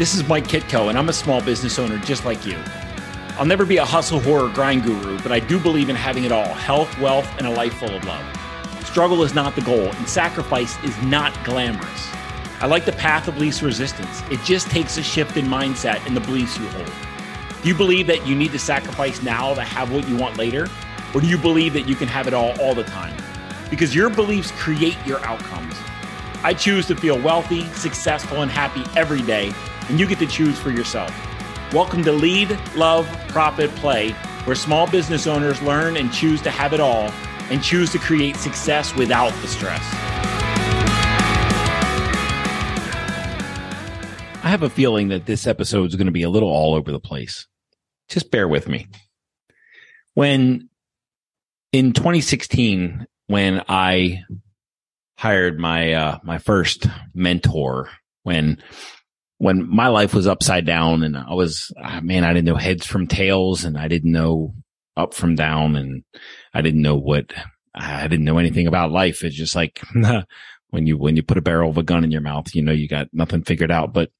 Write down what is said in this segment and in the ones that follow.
This is Mike Kitko, and I'm a small business owner just like you. I'll never be a hustle horror grind guru, but I do believe in having it all health, wealth, and a life full of love. Struggle is not the goal, and sacrifice is not glamorous. I like the path of least resistance. It just takes a shift in mindset and the beliefs you hold. Do you believe that you need to sacrifice now to have what you want later? Or do you believe that you can have it all all the time? Because your beliefs create your outcomes. I choose to feel wealthy, successful, and happy every day, and you get to choose for yourself. Welcome to Lead, Love, Profit, Play, where small business owners learn and choose to have it all and choose to create success without the stress. I have a feeling that this episode is going to be a little all over the place. Just bear with me. When in 2016, when I hired my uh, my first mentor, when when my life was upside down and I was ah, man, I didn't know heads from tails and I didn't know up from down and I didn't know what I didn't know anything about life. It's just like when you when you put a barrel of a gun in your mouth, you know you got nothing figured out. But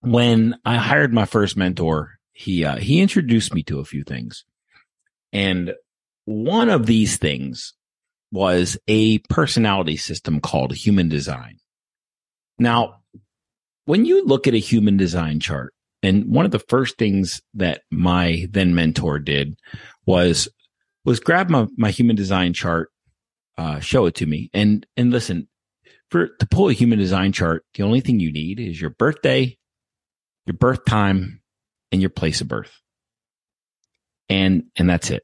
when I hired my first mentor, he uh, he introduced me to a few things, and one of these things was a personality system called human design. Now, when you look at a human design chart, and one of the first things that my then mentor did was was grab my, my human design chart, uh, show it to me, and and listen. For to pull a human design chart, the only thing you need is your birthday, your birth time, and your place of birth, and and that's it.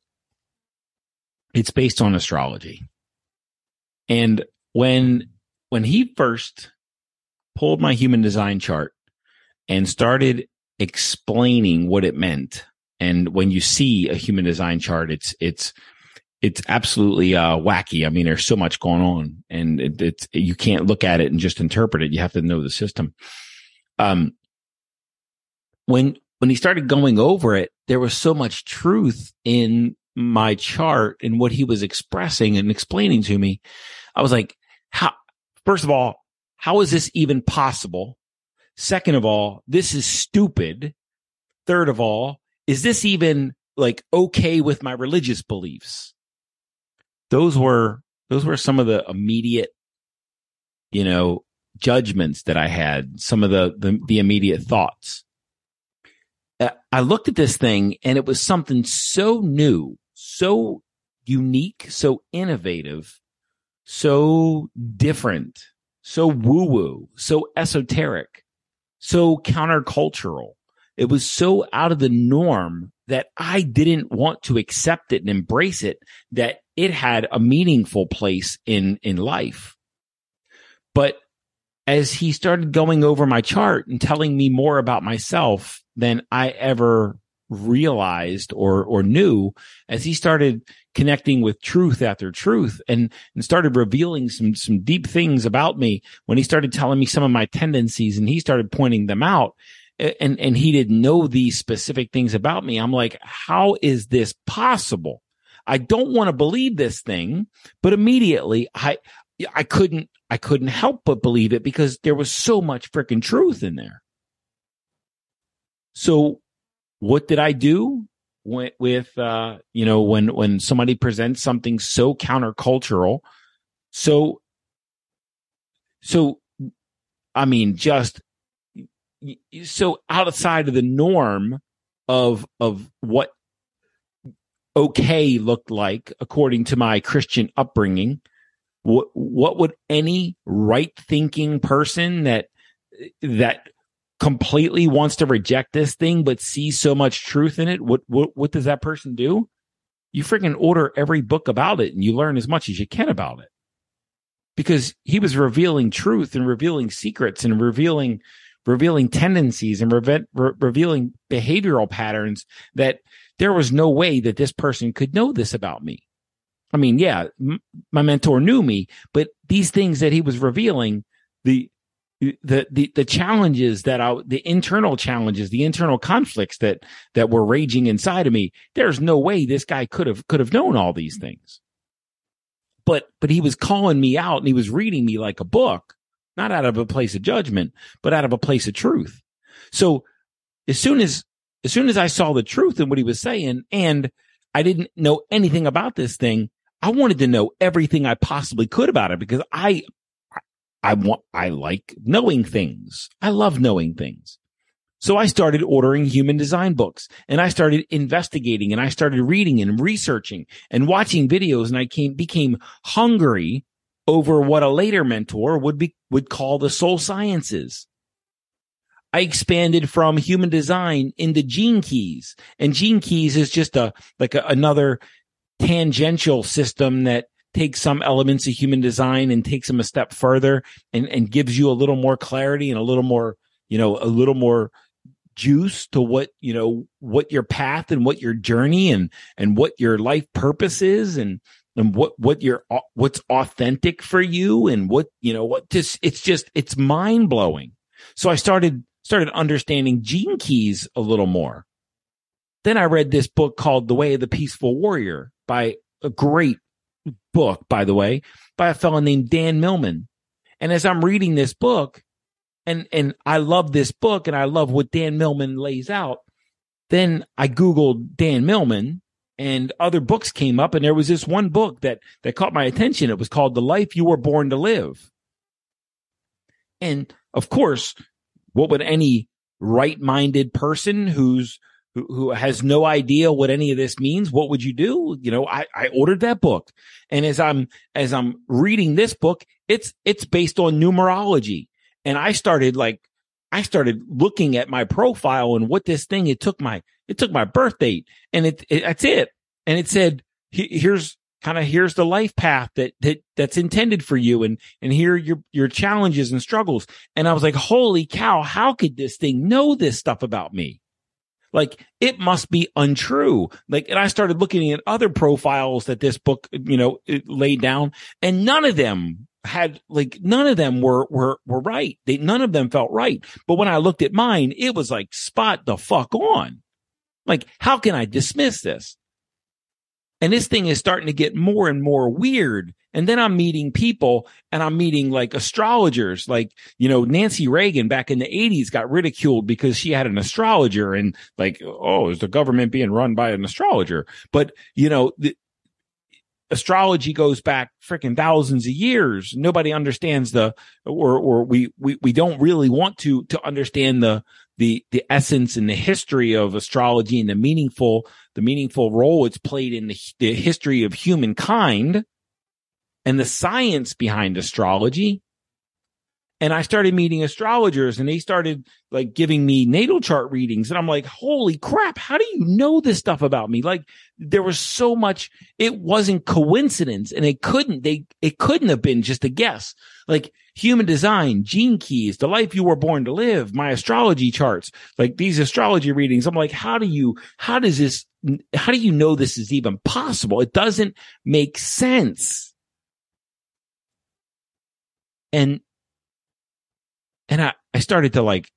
It's based on astrology, and when when he first pulled my human design chart and started explaining what it meant. And when you see a human design chart, it's, it's, it's absolutely uh, wacky. I mean, there's so much going on, and it, it's you can't look at it and just interpret it. You have to know the system. Um, when when he started going over it, there was so much truth in my chart and what he was expressing and explaining to me. I was like, how? First of all, how is this even possible? Second of all, this is stupid. Third of all, is this even like okay with my religious beliefs? Those were, those were some of the immediate, you know, judgments that I had, some of the, the, the immediate thoughts. Uh, I looked at this thing and it was something so new, so unique, so innovative, so different, so woo woo, so esoteric so countercultural. It was so out of the norm that I didn't want to accept it and embrace it, that it had a meaningful place in, in life. But as he started going over my chart and telling me more about myself than I ever realized or, or knew, as he started connecting with truth after truth and, and started revealing some, some deep things about me when he started telling me some of my tendencies and he started pointing them out and, and he didn't know these specific things about me. I'm like, how is this possible? I don't want to believe this thing, but immediately I, I couldn't, I couldn't help but believe it because there was so much freaking truth in there. So what did I do? with, uh, you know, when, when somebody presents something so countercultural, so, so, I mean, just so outside of the norm of, of what okay looked like according to my Christian upbringing. What, what would any right thinking person that, that completely wants to reject this thing but sees so much truth in it, what what what does that person do? You freaking order every book about it and you learn as much as you can about it. Because he was revealing truth and revealing secrets and revealing revealing tendencies and re- re- revealing behavioral patterns that there was no way that this person could know this about me. I mean, yeah, m- my mentor knew me, but these things that he was revealing, the the the the challenges that I the internal challenges, the internal conflicts that that were raging inside of me. There's no way this guy could have could have known all these things. But but he was calling me out and he was reading me like a book. not out of a place of judgment, but out of a place of truth. So as soon as, as soon as I saw the truth in what he was saying and I didn't know anything about this thing, I wanted to know everything I possibly could about it because I, I want, I like knowing things. I love knowing things. So I started ordering human design books and I started investigating and I started reading and researching and watching videos and I came, became hungry over what a later mentor would be, would call the soul sciences. I expanded from human design into gene keys and gene keys is just a, like a, another tangential system that takes some elements of human design and takes them a step further and, and gives you a little more clarity and a little more, you know, a little more juice to what, you know, what your path and what your journey and, and what your life purpose is and, and what, what your, what's authentic for you and what, you know, what just, it's just, it's mind blowing. So I started, started understanding gene keys a little more. Then I read this book called The Way of the Peaceful Warrior by a great book, by the way, by a fellow named Dan Millman. And as I'm reading this book, and and I love this book and I love what Dan Millman lays out. Then I googled Dan Millman and other books came up and there was this one book that that caught my attention. It was called The Life You Were Born to Live. And of course, what would any right-minded person who's who, has no idea what any of this means, what would you do? You know, I, I ordered that book. And as I'm, as I'm reading this book, it's, it's based on numerology. And I started like, I started looking at my profile and what this thing, it took my, it took my birth date and it, it that's it. And it said, here's kind of, here's the life path that, that, that's intended for you. And, and here are your, your challenges and struggles. And I was like, holy cow, how could this thing know this stuff about me? Like it must be untrue. Like, and I started looking at other profiles that this book, you know, laid down and none of them had like none of them were were were right. They none of them felt right. But when I looked at mine, it was like spot the fuck on. Like, how can I dismiss this? And this thing is starting to get more and more weird. And then I'm meeting people and I'm meeting like astrologers, like, you know, Nancy Reagan back in the eighties got ridiculed because she had an astrologer and like, oh, is the government being run by an astrologer? But, you know, the, astrology goes back freaking thousands of years. Nobody understands the, or, or we, we, we don't really want to, to understand the, the, the essence and the history of astrology and the meaningful, the meaningful role it's played in the, the history of humankind and the science behind astrology. And I started meeting astrologers and they started like giving me natal chart readings. And I'm like, holy crap. How do you know this stuff about me? Like there was so much, it wasn't coincidence and it couldn't, they, it couldn't have been just a guess. Like human design, gene keys, the life you were born to live, my astrology charts, like these astrology readings. I'm like, how do you, how does this, how do you know this is even possible? It doesn't make sense. And and I, I started to like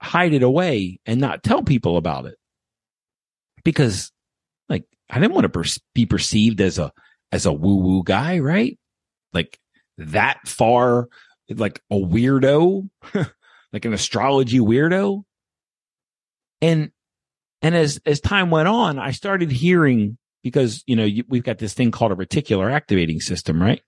hide it away and not tell people about it because like I didn't want to per- be perceived as a, as a woo woo guy, right? Like that far, like a weirdo, like an astrology weirdo. And, and as, as time went on, I started hearing because, you know, you, we've got this thing called a reticular activating system, right?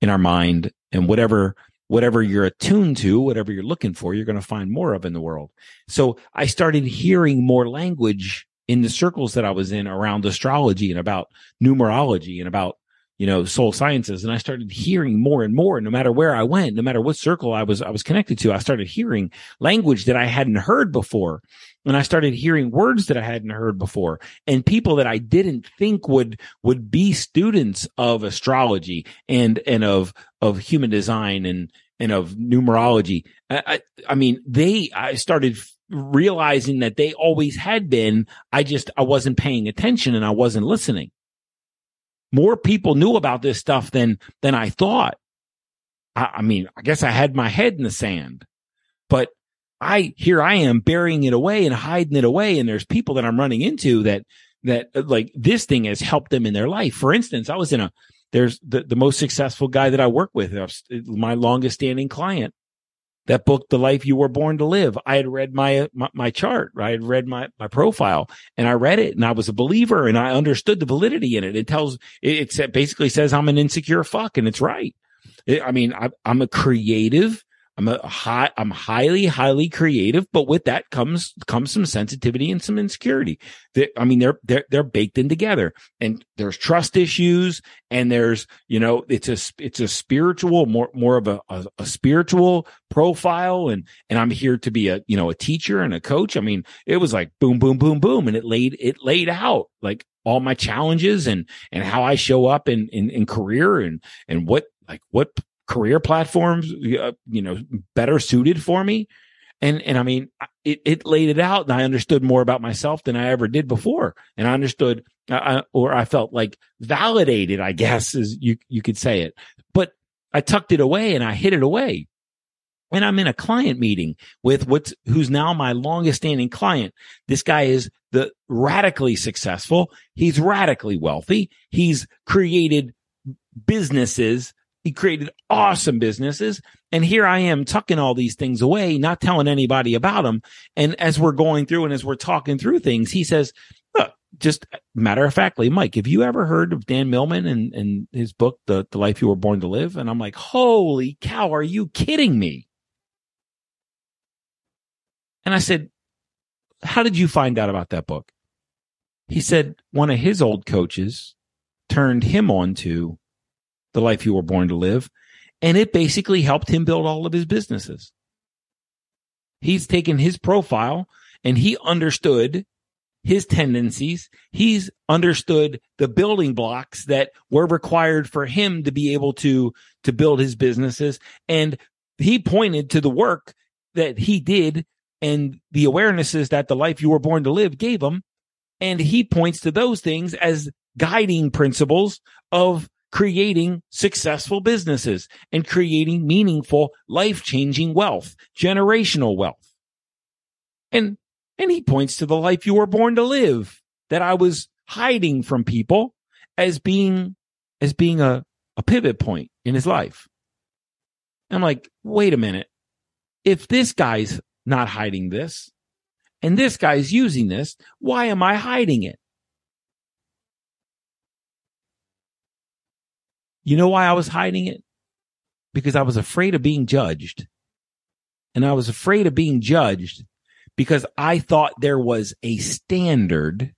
In our mind and whatever whatever you're attuned to, whatever you're looking for, you're going to find more of in the world. So I started hearing more language in the circles that I was in around astrology and about numerology and about, you know, soul sciences. And I started hearing more and more, no matter where I went, no matter what circle I was, I was connected to, I started hearing language that I hadn't heard before. And I started hearing words that I hadn't heard before and people that I didn't think would, would be students of astrology and, and of, of human design and, and of numerology. I, I, I mean, they, I started realizing that they always had been. I just, I wasn't paying attention and I wasn't listening. More people knew about this stuff than, than I thought. I, I mean, I guess I had my head in the sand, but I, here I am burying it away and hiding it away. And there's people that I'm running into that, that like this thing has helped them in their life. For instance, I was in a, there's the, the most successful guy that I work with, uh, my longest standing client that book, The Life You Were Born to Live. I had read my, my, my chart, I had read my, my profile and I read it and I was a believer and I understood the validity in it. It tells, it, it basically says I'm an insecure fuck and it's right. It, I mean, I, I'm a creative I'm a high, I'm highly, highly creative, but with that comes, comes some sensitivity and some insecurity. That, I mean, they're, they're, they're baked in together and there's trust issues and there's, you know, it's a, it's a spiritual, more, more of a, a, a spiritual profile. And, and I'm here to be a, you know, a teacher and a coach. I mean, it was like boom, boom, boom, boom. And it laid, it laid out like all my challenges and, and how I show up in, in, in career and, and what, like what career platforms, uh, you know, better suited for me. And, and I mean, it, it laid it out and I understood more about myself than I ever did before. And I understood, or I felt like validated, I guess, as you, you could say it. But I tucked it away and I hid it away. And I'm in a client meeting with what's, who's now my longest standing client. This guy is the radically successful. He's radically wealthy. He's created businesses he created awesome businesses. And here I am tucking all these things away, not telling anybody about them. And as we're going through and as we're talking through things, he says, look, just matter of factly, Mike, have you ever heard of Dan Millman and, and his book, the, the Life You Were Born to Live? And I'm like, holy cow, are you kidding me? And I said, how did you find out about that book? He said one of his old coaches turned him on to the life you were born to live. And it basically helped him build all of his businesses. He's taken his profile and he understood his tendencies. He's understood the building blocks that were required for him to be able to, to build his businesses. And he pointed to the work that he did and the awarenesses that the life you were born to live gave him. And he points to those things as guiding principles of creating successful businesses and creating meaningful, life changing wealth, generational wealth. And, and he points to the life you were born to live that I was hiding from people as being, as being a, a pivot point in his life. I'm like, wait a minute. If this guy's not hiding this and this guy's using this, why am I hiding it? You know why I was hiding it? Because I was afraid of being judged. And I was afraid of being judged because I thought there was a standard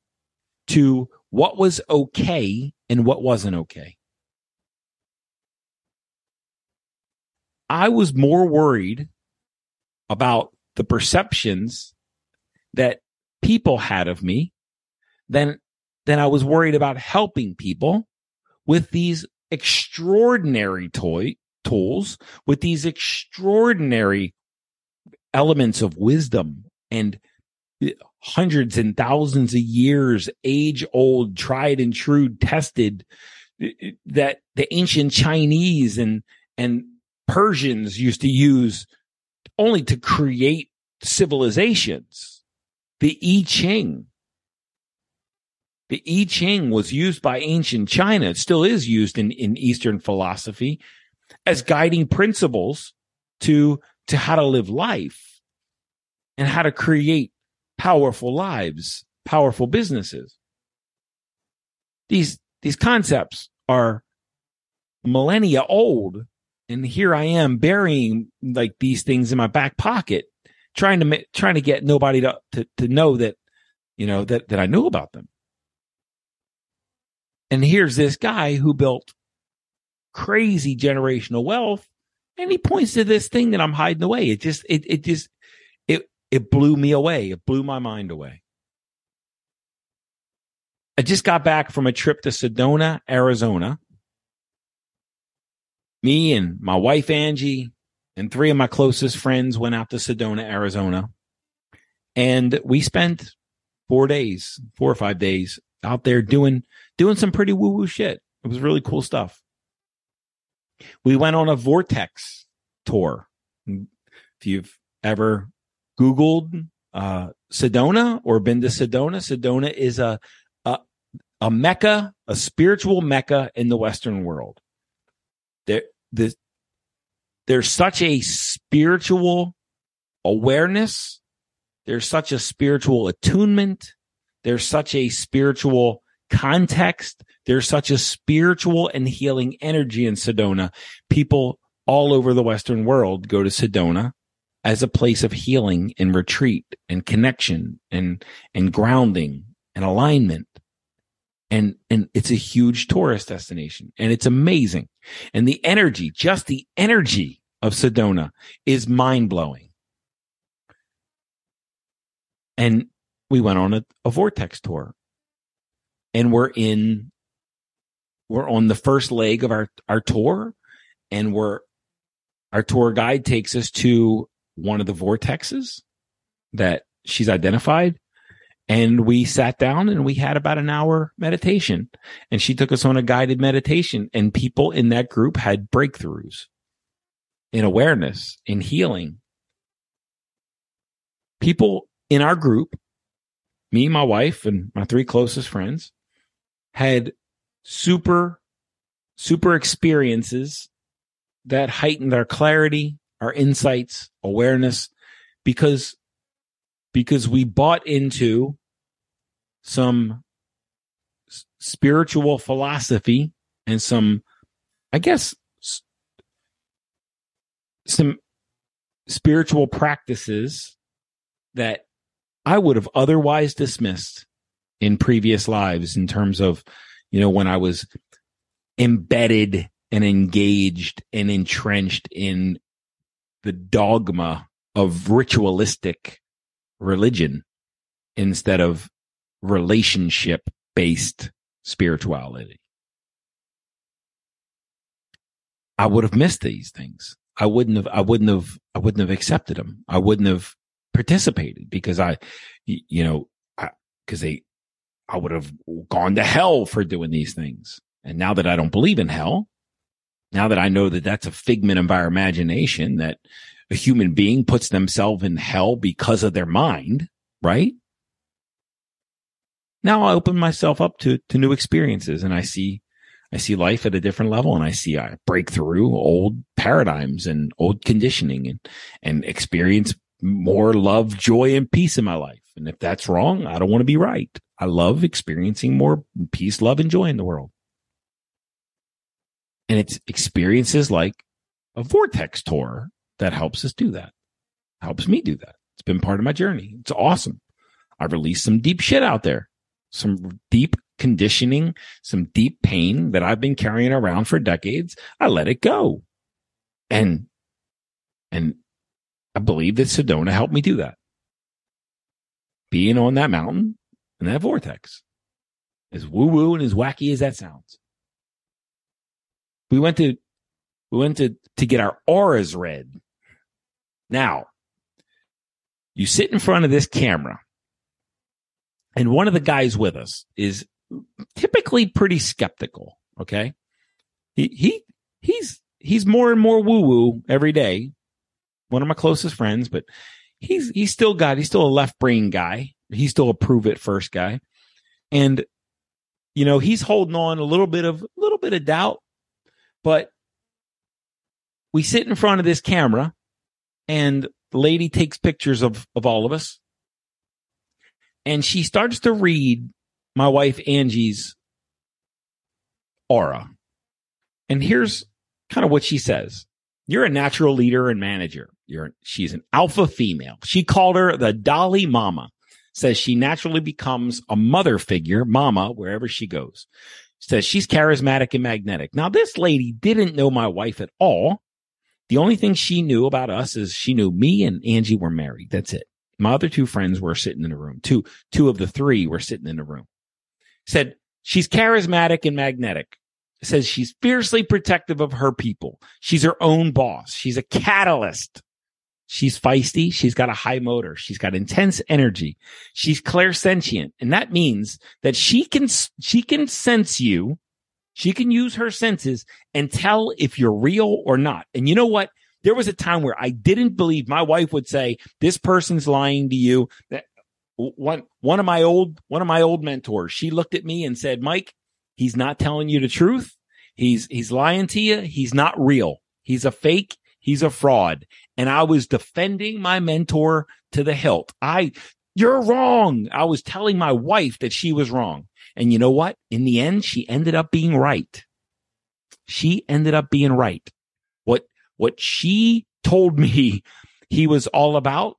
to what was okay and what wasn't okay. I was more worried about the perceptions that people had of me than, than I was worried about helping people with these extraordinary toy tools with these extraordinary elements of wisdom and eh, hundreds and thousands of years age old tried and true tested eh, eh, that the ancient chinese and and persians used to use only to create civilizations. The i ching the I Ching was used by ancient China. It still is used in, in Eastern philosophy as guiding principles to, to how to live life and how to create powerful lives, powerful businesses. These, these concepts are millennia old. And here I am burying like these things in my back pocket, trying to, trying to get nobody to, to, to know that, you know, that, that I knew about them. And here's this guy who built crazy generational wealth. And he points to this thing that I'm hiding away. It just, it, it just, it, it blew me away. It blew my mind away. I just got back from a trip to Sedona, Arizona. Me and my wife, Angie, and three of my closest friends went out to Sedona, Arizona. And we spent four days, four or five days out there doing doing some pretty woo woo shit. It was really cool stuff. We went on a vortex tour. If you've ever Googled uh, Sedona or been to Sedona, Sedona is a, a a mecca, a spiritual mecca in the Western world. There, the, there's such a spiritual awareness. There's such a spiritual attunement. There's such a spiritual context. There's such a spiritual and healing energy in Sedona. People all over the Western world go to Sedona as a place of healing and retreat and connection and, and grounding and alignment. And, and it's a huge tourist destination and it's amazing. And the energy, just the energy of Sedona is mind blowing. And we went on a, a vortex tour and we're in, we're on the first leg of our, our tour and we're, our tour guide takes us to one of the vortexes that she's identified. And we sat down and we had about an hour meditation and she took us on a guided meditation and people in that group had breakthroughs in awareness, in healing. People in our group, me, my wife, and my three closest friends had super, super experiences that heightened our clarity, our insights, awareness, because, because we bought into some spiritual philosophy and some, I guess, some spiritual practices that I would have otherwise dismissed in previous lives in terms of, you know, when I was embedded and engaged and entrenched in the dogma of ritualistic religion instead of relationship based spirituality. I would have missed these things. I wouldn't have, I wouldn't have, I wouldn't have accepted them. I wouldn't have participated because I, you know, because they, I would have gone to hell for doing these things. And now that I don't believe in hell, now that I know that that's a figment of our imagination, that a human being puts themselves in hell because of their mind, right? Now I open myself up to, to new experiences and I see, I see life at a different level and I see I break through old paradigms and old conditioning and, and experience more love, joy, and peace in my life. And if that's wrong, I don't want to be right. I love experiencing more peace, love, and joy in the world. And it's experiences like a vortex tour that helps us do that, helps me do that. It's been part of my journey. It's awesome. I've released some deep shit out there, some deep conditioning, some deep pain that I've been carrying around for decades. I let it go. And, and I believe that Sedona helped me do that. Being on that mountain and that vortex, as woo woo and as wacky as that sounds. We went to, we went to, to get our auras read. Now, you sit in front of this camera and one of the guys with us is typically pretty skeptical. Okay. He, he, he's, he's more and more woo woo every day one of my closest friends, but he's he's still got he's still a left brain guy. He's still a prove it first guy. And you know, he's holding on a little bit of a little bit of doubt, but we sit in front of this camera and the lady takes pictures of of all of us. And she starts to read my wife Angie's aura. And here's kind of what she says. You're a natural leader and manager. You're, she's an alpha female. She called her the Dolly Mama. Says she naturally becomes a mother figure, mama, wherever she goes. Says she's charismatic and magnetic. Now, this lady didn't know my wife at all. The only thing she knew about us is she knew me and Angie were married. That's it. My other two friends were sitting in the room. Two, two of the three were sitting in the room. Said she's charismatic and magnetic says she's fiercely protective of her people. She's her own boss. She's a catalyst. She's feisty. She's got a high motor. She's got intense energy. She's clairsentient. And that means that she can, she can sense you. She can use her senses and tell if you're real or not. And you know what? There was a time where I didn't believe my wife would say, this person's lying to you. That one one of my old one of my old mentors, she looked at me and said, "Mike, he's not telling you the truth. He's he's lying to you. He's not real. He's a fake. He's a fraud." And I was defending my mentor to the hilt. I you're wrong. I was telling my wife that she was wrong. And you know what? In the end, she ended up being right. She ended up being right. What what she told me he was all about,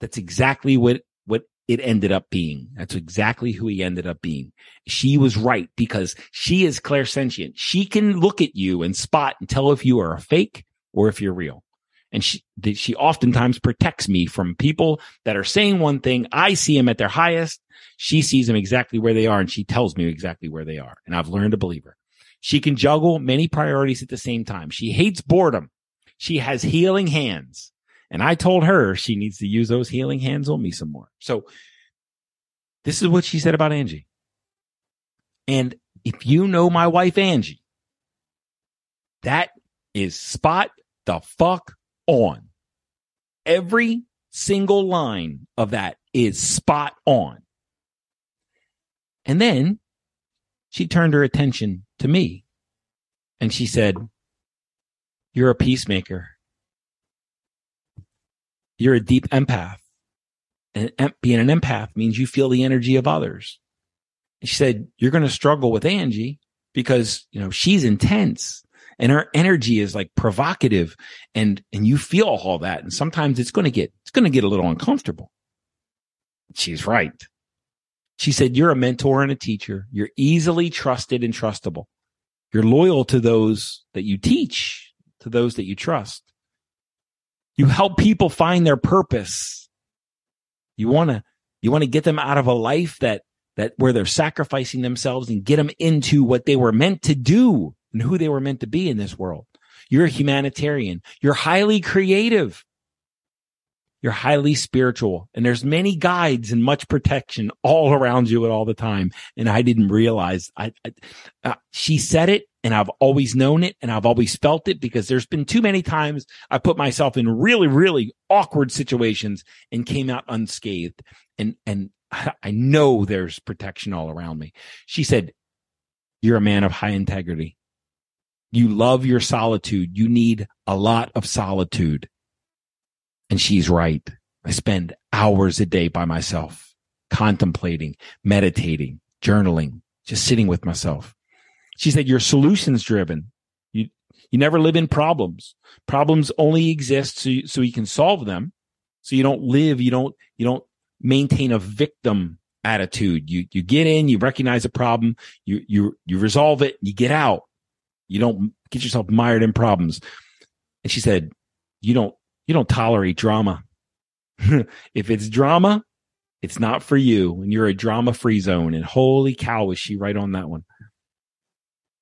that's exactly what what it ended up being. That's exactly who he ended up being. She was right because she is clairsentient. She can look at you and spot and tell if you are a fake or if you're real. And she, she oftentimes protects me from people that are saying one thing. I see them at their highest. She sees them exactly where they are and she tells me exactly where they are. And I've learned to believe her. She can juggle many priorities at the same time. She hates boredom. She has healing hands. And I told her she needs to use those healing hands on me some more. So this is what she said about Angie. And if you know my wife, Angie, that is spot the fuck on. Every single line of that is spot on. And then she turned her attention to me and she said, You're a peacemaker. You're a deep empath. And being an empath means you feel the energy of others. And she said, you're going to struggle with Angie because, you know, she's intense and her energy is like provocative and, and you feel all that. And sometimes it's going to get, it's going to get a little uncomfortable. She's right. She said, you're a mentor and a teacher. You're easily trusted and trustable. You're loyal to those that you teach, to those that you trust. You help people find their purpose. You want to, you want to get them out of a life that, that where they're sacrificing themselves and get them into what they were meant to do and who they were meant to be in this world. You're a humanitarian. You're highly creative. You're highly spiritual and there's many guides and much protection all around you at all the time. And I didn't realize I, I uh, she said it and I've always known it and I've always felt it because there's been too many times I put myself in really, really awkward situations and came out unscathed. And, and I know there's protection all around me. She said, you're a man of high integrity. You love your solitude. You need a lot of solitude. And she's right. I spend hours a day by myself, contemplating, meditating, journaling, just sitting with myself. She said, you're solutions driven. You, you never live in problems. Problems only exist so you, so you can solve them. So you don't live, you don't, you don't maintain a victim attitude. You, you get in, you recognize a problem, you, you, you resolve it, you get out. You don't get yourself mired in problems. And she said, you don't you don't tolerate drama. if it's drama, it's not for you and you're a drama free zone. And holy cow, was she right on that one?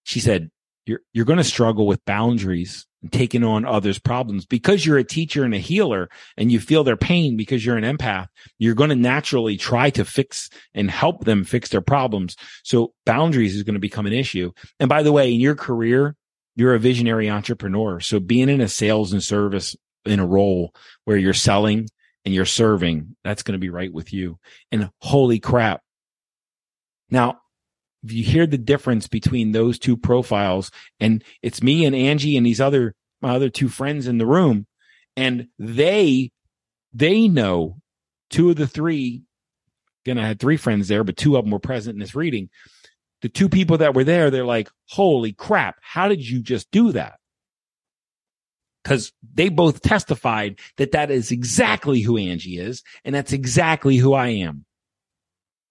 She said, you're, you're going to struggle with boundaries and taking on others' problems because you're a teacher and a healer and you feel their pain because you're an empath. You're going to naturally try to fix and help them fix their problems. So boundaries is going to become an issue. And by the way, in your career, you're a visionary entrepreneur. So being in a sales and service in a role where you're selling and you're serving, that's going to be right with you. And holy crap. Now, you hear the difference between those two profiles and it's me and Angie and these other, my other two friends in the room and they, they know two of the three, again, I had three friends there, but two of them were present in this reading. The two people that were there, they're like, holy crap. How did you just do that? because they both testified that that is exactly who Angie is. And that's exactly who I am.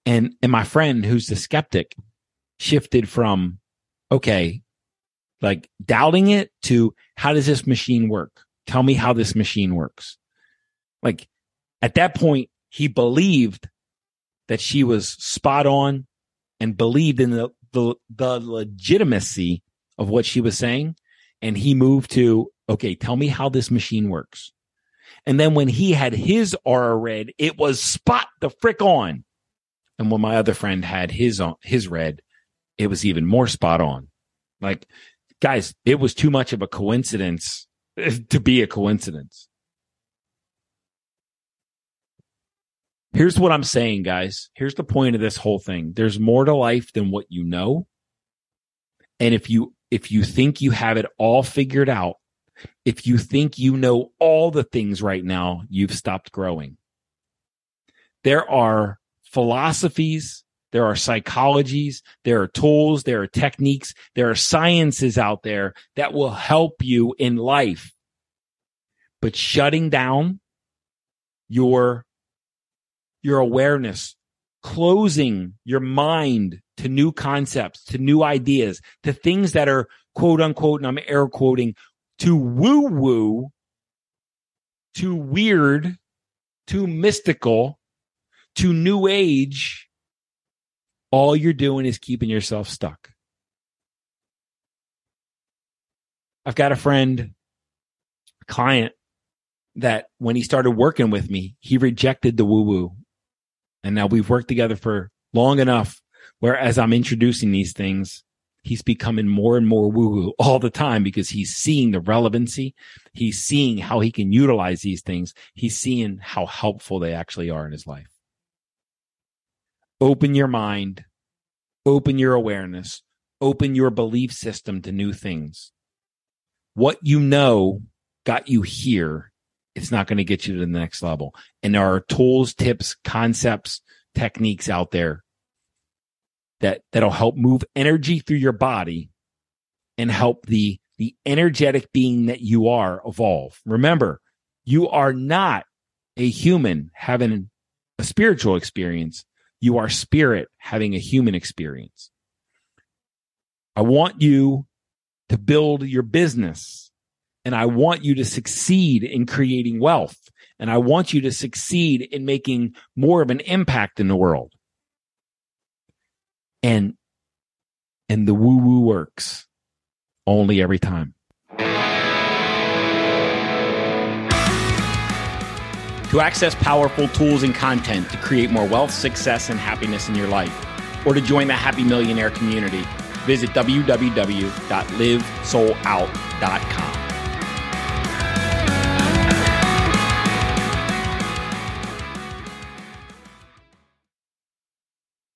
And, and my friend who's the skeptic shifted from, okay, like doubting it to how does this machine work? Tell me how this machine works. Like at that point, he believed that she was spot on and believed in the, the, the legitimacy of what she was saying. And he moved to, okay, tell me how this machine works. And then when he had his aura read, it was spot the frick on. And when my other friend had his on, his read, it was even more spot on. Like, guys, it was too much of a coincidence to be a coincidence. Here's what I'm saying, guys. Here's the point of this whole thing. There's more to life than what you know. And if you if you think you have it all figured out, if you think you know all the things right now, you've stopped growing. There are philosophies, there are psychologies, there are tools, there are techniques, there are sciences out there that will help you in life. But shutting down your your awareness, closing your mind to new concepts, to new ideas, to things that are quote unquote, and I'm air quoting, to woo woo, to weird, to mystical, to new age. All you're doing is keeping yourself stuck. I've got a friend, a client that when he started working with me, he rejected the woo woo. And now we've worked together for long enough where as I'm introducing these things, he's becoming more and more woo woo all the time because he's seeing the relevancy. He's seeing how he can utilize these things. He's seeing how helpful they actually are in his life. Open your mind, open your awareness, open your belief system to new things. What you know got you here it's not going to get you to the next level. And there are tools, tips, concepts, techniques out there that that'll help move energy through your body and help the the energetic being that you are evolve. Remember, you are not a human having a spiritual experience. You are spirit having a human experience. I want you to build your business and I want you to succeed in creating wealth. And I want you to succeed in making more of an impact in the world. And, and the woo woo works only every time. To access powerful tools and content to create more wealth, success, and happiness in your life, or to join the Happy Millionaire community, visit www.livesoulout.com.